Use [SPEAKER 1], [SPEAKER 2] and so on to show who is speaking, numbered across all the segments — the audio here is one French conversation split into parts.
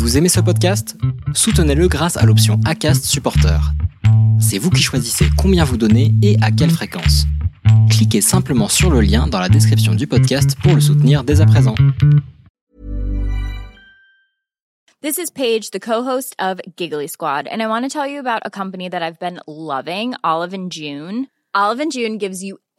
[SPEAKER 1] Vous aimez ce podcast? Soutenez-le grâce à l'option ACAST Supporter. C'est vous qui choisissez combien vous donnez et à quelle fréquence. Cliquez simplement sur le lien dans la description du podcast pour le soutenir dès à présent.
[SPEAKER 2] This is Paige, the co-host of Giggly Squad, and I want to tell you about a company that I've been loving, Olive and June. Olive and June gives you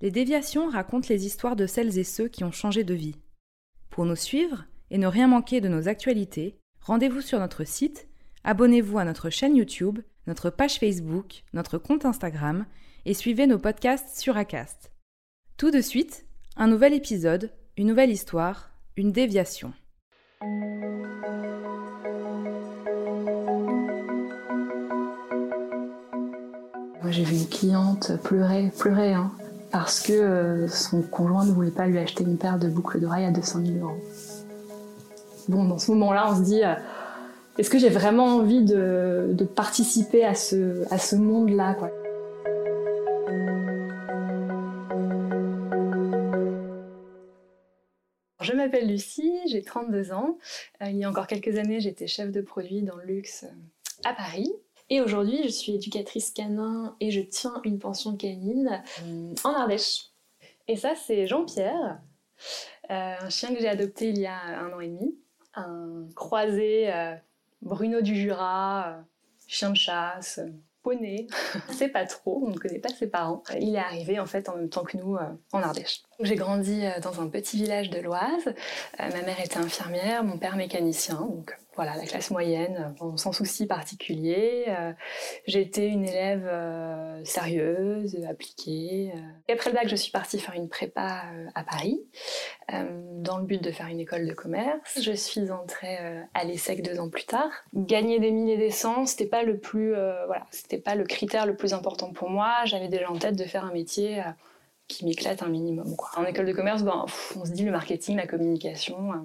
[SPEAKER 3] Les déviations racontent les histoires de celles et ceux qui ont changé de vie. Pour nous suivre et ne rien manquer de nos actualités, rendez-vous sur notre site, abonnez-vous à notre chaîne YouTube, notre page Facebook, notre compte Instagram et suivez nos podcasts sur Acast. Tout de suite, un nouvel épisode, une nouvelle histoire, une déviation.
[SPEAKER 4] Moi, j'ai vu une cliente pleurer, pleurer, hein, parce que euh, son conjoint ne voulait pas lui acheter une paire de boucles d'oreilles à 200 000 euros. Bon, dans ce moment-là, on se dit, euh, est-ce que j'ai vraiment envie de, participer à ce, monde-là, Je m'appelle Lucie, j'ai 32 ans. Euh, il y a encore quelques années, j'étais chef de produit dans le luxe à Paris. Et aujourd'hui, je suis éducatrice canin et je tiens une pension canine euh, en Ardèche. Et ça, c'est Jean-Pierre, euh, un chien que j'ai adopté il y a un an et demi. Un croisé euh, Bruno du Jura, chien de chasse, poney. c'est pas trop, on ne connaît pas ses parents. Il est arrivé en fait en même temps que nous en Ardèche. J'ai grandi dans un petit village de l'Oise. ma mère était infirmière, mon père mécanicien, donc voilà, la classe moyenne, sans souci particulier. Euh, j'ai été une élève euh, sérieuse, appliquée. Euh. Et après le bac, je suis partie faire une prépa à Paris, dans le but de faire une école de commerce. Je suis entrée à l'ESSEC deux ans plus tard. Gagner des milliers des cents, c'était pas le voilà, pas le critère le plus important pour moi. J'avais déjà en tête de faire un métier qui m'éclate un minimum. En école de commerce, ben, on se dit le marketing, la communication bah,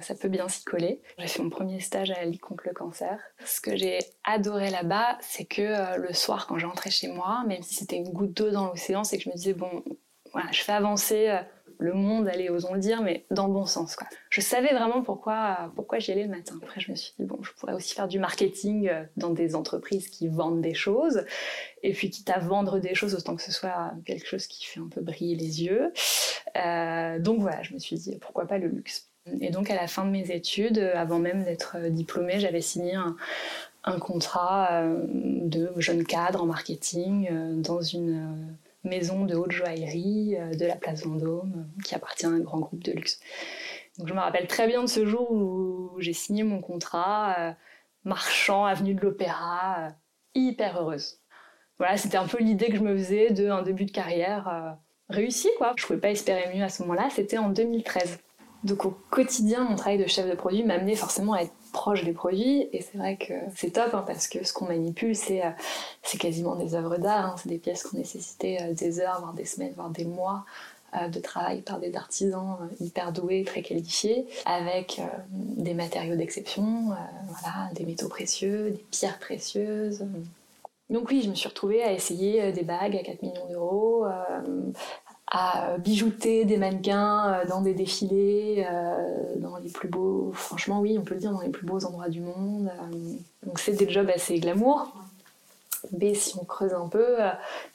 [SPEAKER 4] ça peut bien s'y coller. J'ai fait mon premier stage à la Ligue contre le cancer. Ce que j'ai adoré là-bas, c'est que euh, le soir, quand j'entrais chez moi, même si c'était une goutte d'eau dans l'océan, c'est que je me disais, bon, voilà, je fais avancer euh, le monde, allez, osons le dire, mais dans le bon sens. Je savais vraiment pourquoi, pourquoi j'y allais le matin. Après, je me suis dit, bon, je pourrais aussi faire du marketing euh, dans des entreprises qui vendent des choses. Et puis, quitte à vendre des choses, autant que ce soit quelque chose qui fait un peu briller les yeux. donc voilà, je me suis dit, pourquoi pas le luxe et donc à la fin de mes études, euh, avant même d'être euh, diplômée, j'avais signé un, contrat euh, de jeune cadre en marketing dans une maison de haute joaillerie de la place Vendôme qui appartient à un grand groupe de luxe. Donc je me rappelle très bien de ce jour où j'ai signé mon contrat, marchant avenue de l'Opéra, hyper heureuse. Voilà, c'était un peu l'idée que je me faisais d'un début de carrière réussi quoi. Je pouvais pas espérer mieux à ce moment-là, c'était en 2013. Donc au quotidien, mon travail de chef de produit m'a amené forcément à être proche des produits et c'est vrai que c'est top hein, parce que ce qu'on manipule c'est euh, quasiment des œuvres d'art, hein. c'est des pièces qui ont nécessité euh, des heures, voire des semaines, voire des mois euh, de travail par des artisans hyper doués, très qualifiés, avec des matériaux d'exception, des métaux précieux, des pierres précieuses. Donc oui, je me suis retrouvée à essayer des bagues à 4 millions d'euros, à bijouter des mannequins euh, dans des défilés, euh, dans les plus beaux, franchement oui, on peut le dire, dans les plus beaux endroits du monde. Euh, donc c'est des jobs assez glamour. Mais si on creuse un peu,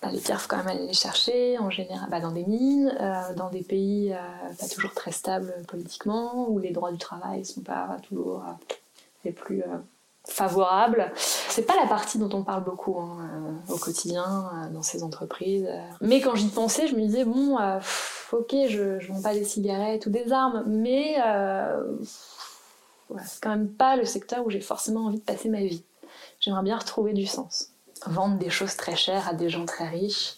[SPEAKER 4] bah, les pierres, faut quand même aller les chercher, en général bah, dans des mines, dans des pays pas toujours très stables politiquement, où les droits du travail sont pas toujours les plus favorable. C'est pas la partie dont on parle beaucoup hein, euh, au quotidien euh, dans ces entreprises. Mais quand j'y pensais, je me disais bon, euh, ok, je, je vends pas des cigarettes ou des armes, mais c'est quand même pas le secteur où j'ai forcément envie de passer ma vie. J'aimerais bien retrouver du sens. Vendre des choses très chères à des gens très riches.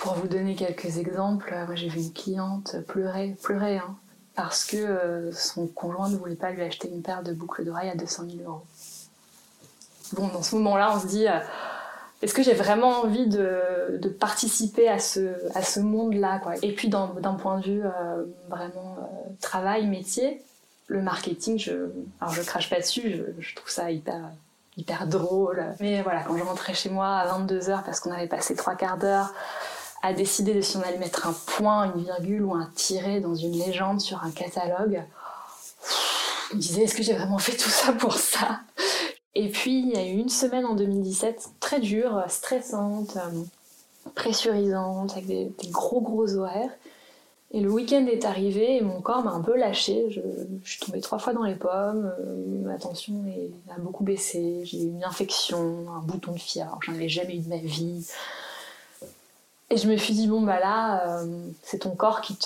[SPEAKER 4] Pour vous donner quelques exemples, moi j'ai vu une cliente pleurer, pleurer, hein, parce que euh, son conjoint ne voulait pas lui acheter une paire de boucles d'oreilles à 200 000 euros. Bon, dans ce moment-là, on se dit, euh, est-ce que j'ai vraiment envie de, participer à ce, monde-là Et puis d'un point de vue euh, vraiment travail, métier, le marketing, je, alors je crache pas dessus, je, trouve ça hyper, hyper drôle. Mais voilà, quand je rentrais chez moi à 22h parce qu'on avait passé trois quarts d'heure à décider de si on allait mettre un point, une virgule ou un tiret dans une légende sur un catalogue, je me disais est-ce que j'ai vraiment fait tout ça pour ça? Et puis il y a eu une semaine en 2017 très dure, stressante, pressurisante, avec des gros gros horaires. Et le week-end est arrivé et mon corps m'a un peu lâché. Je, suis tombée trois fois dans les pommes, euh, ma tension a beaucoup baissé, j'ai eu une infection, un bouton de fièvre, j'en avais jamais eu de ma vie. Et je me suis dit, bon bah là, euh, c'est ton corps qui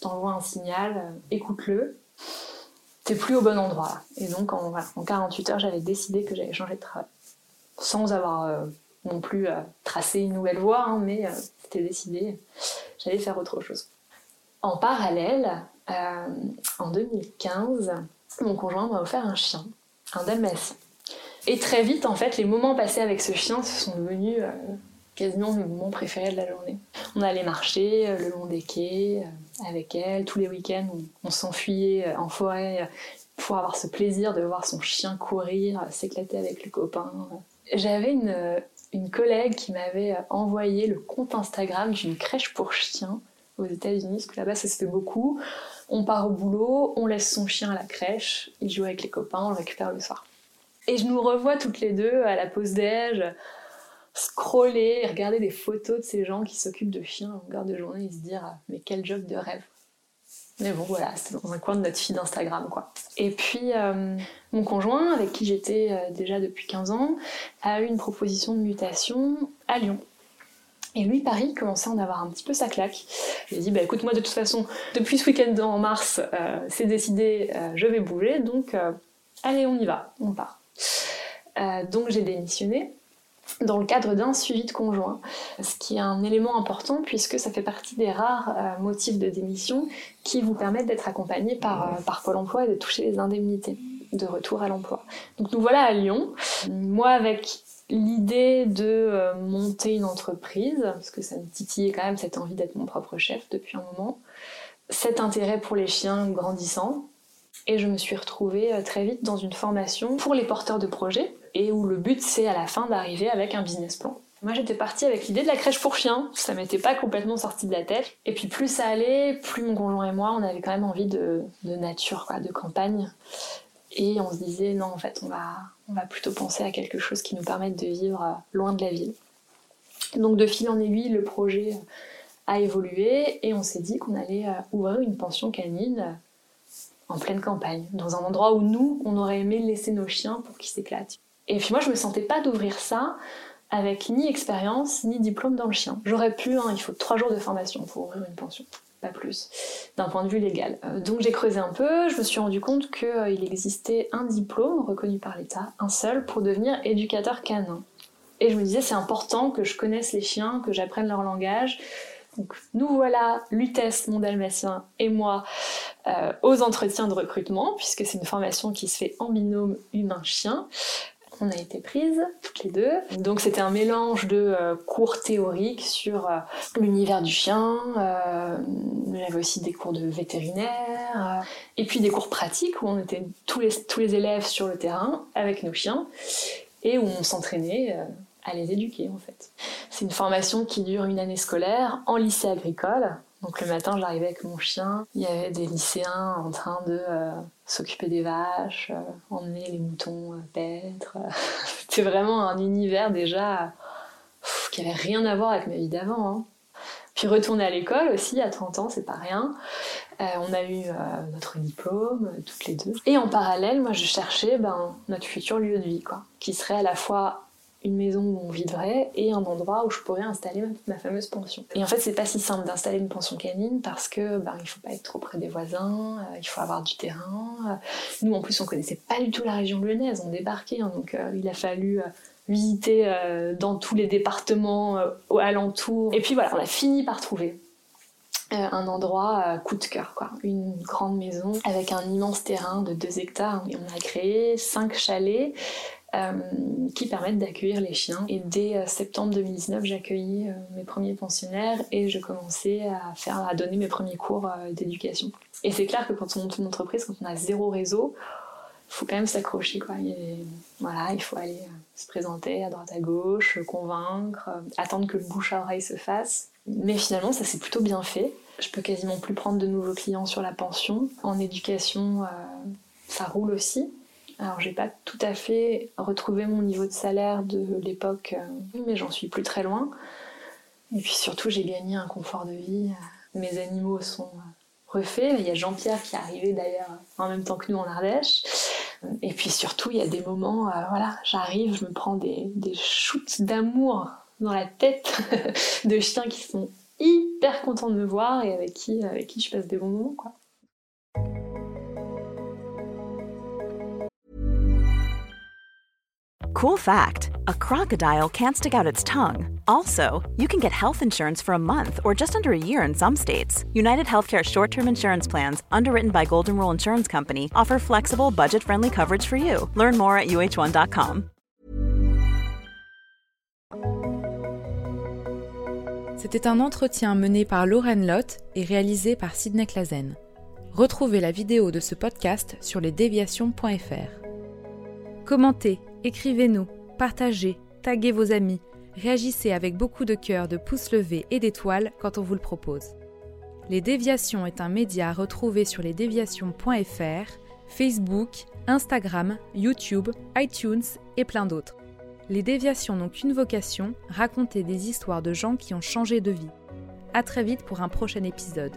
[SPEAKER 4] t'envoie un signal, euh, écoute-le, t'es plus au bon endroit. Et donc en, 48 heures, j'avais décidé que j'allais changer de travail. Sans avoir non plus tracé une nouvelle voie, hein, mais c'était décidé, j'allais faire autre chose. En parallèle, euh, en 2015, mon conjoint m'a offert un chien, un dalmatien. Et très vite, en fait, les moments passés avec ce chien se sont devenus euh, quasiment mes moments préférés de la journée. On allait marcher euh, le long des quais avec elle. Tous les week-ends, on, s'enfuyait en forêt pour avoir ce plaisir de voir son chien courir, s'éclater avec les copains. J'avais une, une collègue qui m'avait envoyé le compte Instagram d'une crèche pour chiens aux États-Unis, parce que là-bas ça se fait beaucoup. On part au boulot, on laisse son chien à la crèche, il joue avec les copains, on le récupère le soir. Et je nous revois toutes les deux à la pause déj, scroller, regarder des photos de ces gens qui s'occupent de chiens en garde de journée et se dire mais quel job de rêve. Mais bon voilà, c'est dans un coin de notre feed Instagram quoi. Et puis euh, mon conjoint, avec qui j'étais euh, déjà depuis 15 ans, a eu une proposition de mutation à Lyon. Et lui, Paris, commençait à en avoir un petit peu sa claque. Il dit, bah écoute, moi de toute façon, depuis ce week-end en mars, euh, c'est décidé, euh, je vais bouger, donc euh, allez, on y va, on part. donc j'ai démissionné dans le cadre d'un suivi de conjoint, ce qui est un élément important puisque ça fait partie des rares motifs de démission qui vous permettent d'être accompagné par, par Pôle emploi et de toucher les indemnités de retour à l'emploi. Donc nous voilà à Lyon, moi avec l'idée de euh, monter une entreprise, parce que ça me titillait quand même cette envie d'être mon propre chef depuis un moment, cet intérêt pour les chiens grandissant, et je me suis retrouvée euh, très vite dans une formation pour les porteurs de projets, et où le but c'est à la fin d'arriver avec un business plan. Moi j'étais partie avec l'idée de la crèche pour chiens, ça m'était pas complètement sorti de la tête. Et puis plus ça allait, plus mon conjoint et moi on avait quand même envie de, nature, de campagne. Et on se disait non en fait on va, on va plutôt penser à quelque chose qui nous permette de vivre euh, loin de la ville. Donc de fil en aiguille, le projet a évolué et on s'est dit qu'on allait euh, ouvrir une pension canine euh, en pleine campagne, dans un endroit où nous, on aurait aimé laisser nos chiens pour qu'ils s'éclatent. Et puis moi, je me sentais pas d'ouvrir ça avec ni expérience ni diplôme dans le chien. J'aurais pu, hein, il faut trois jours de formation pour ouvrir une pension pas plus, d'un point de vue légal. Euh, donc j'ai creusé un peu, je me suis rendu compte qu'il euh, existait un diplôme reconnu par l'État, un seul, pour devenir éducateur canin. Et je me disais, c'est important que je connaisse les chiens, que j'apprenne leur langage. Nous voilà, Lutèce, mon dalmatien, et moi, euh, aux entretiens de recrutement, puisque c'est une formation qui se fait en binôme humain-chien on a été prises toutes les deux. Donc c'était un mélange de euh, cours théoriques sur euh, l'univers du chien, euh, j'avais aussi des cours de vétérinaire, et puis des cours pratiques où on était tous les, tous les élèves sur le terrain avec nos chiens et où on s'entraînait à les éduquer en fait. C'est une formation qui dure une année scolaire en lycée agricole. Donc le matin, j'arrivais avec mon chien. Il y avait des lycéens en train de s'occuper des vaches, euh, emmener les moutons euh, paître. C'était vraiment un univers déjà qui avait rien à voir avec ma vie d'avant. Hein. Puis retourner à l'école aussi à 30 ans, c'est pas rien. Euh, on a eu notre diplôme, toutes les deux. Et en parallèle, moi je cherchais ben, notre futur lieu de vie, quoi, qui serait à la fois une maison où on vivrait et un endroit où je pourrais installer ma, fameuse pension. Et en fait, c'est pas si simple d'installer une pension canine parce que ben, il faut pas être trop près des voisins, euh, il faut avoir du terrain. Nous, en plus, on connaissait pas du tout la région lyonnaise, on débarquait, hein, donc euh, il a fallu euh, visiter dans tous les départements alentours. Et puis voilà, on a fini par trouver un endroit coup de cœur, quoi. Une grande maison avec un immense terrain de 2 hectares. Et on a créé 5 chalets euh, qui permettent d'accueillir les chiens. Et dès euh, septembre 2019, j'ai accueilli euh, mes premiers pensionnaires et je commençais à, faire, à donner mes premiers cours d'éducation. Et c'est clair que quand on monte une entreprise, quand on a zéro réseau, il faut quand même s'accrocher. Quoi. Il, voilà, il faut aller se présenter à droite à gauche, convaincre, attendre que le bouche à oreille se fasse. Mais finalement, ça s'est plutôt bien fait. Je peux quasiment plus prendre de nouveaux clients sur la pension. En éducation, ça roule aussi. Alors j'ai pas tout à fait retrouvé mon niveau de salaire de l'époque, euh, mais j'en suis plus très loin. Et puis surtout j'ai gagné un confort de vie. Mes animaux sont euh, refaits. Il y a Jean-Pierre qui est arrivé d'ailleurs en même temps que nous en Ardèche. Et puis surtout il y a des moments, euh, voilà, j'arrive, je me prends des, des shoots d'amour dans la tête de chiens qui sont hyper contents de me voir et avec qui, avec qui je passe des bons moments quoi.
[SPEAKER 5] Cool fact a crocodile can't stick out its tongue. Also, you can get health insurance for a month or just under a year in some states. United Healthcare short term insurance plans, underwritten by Golden Rule Insurance Company, offer flexible, budget friendly coverage for you. Learn more at uh1.com.
[SPEAKER 3] C'était un entretien mené par Lauren Lott et réalisé par Sidney Clazen. Retrouvez la vidéo de ce podcast sur lesdéviations.fr. Commentez Écrivez-nous, partagez, taguez vos amis, réagissez avec beaucoup de cœur, de pouces levés et d'étoiles quand on vous le propose. Les Déviations est un média à retrouver sur lesdéviations.fr, Facebook, Instagram, YouTube, iTunes et plein d'autres. Les Déviations n'ont qu'une vocation, raconter des histoires de gens qui ont changé de vie. A très vite pour un prochain épisode.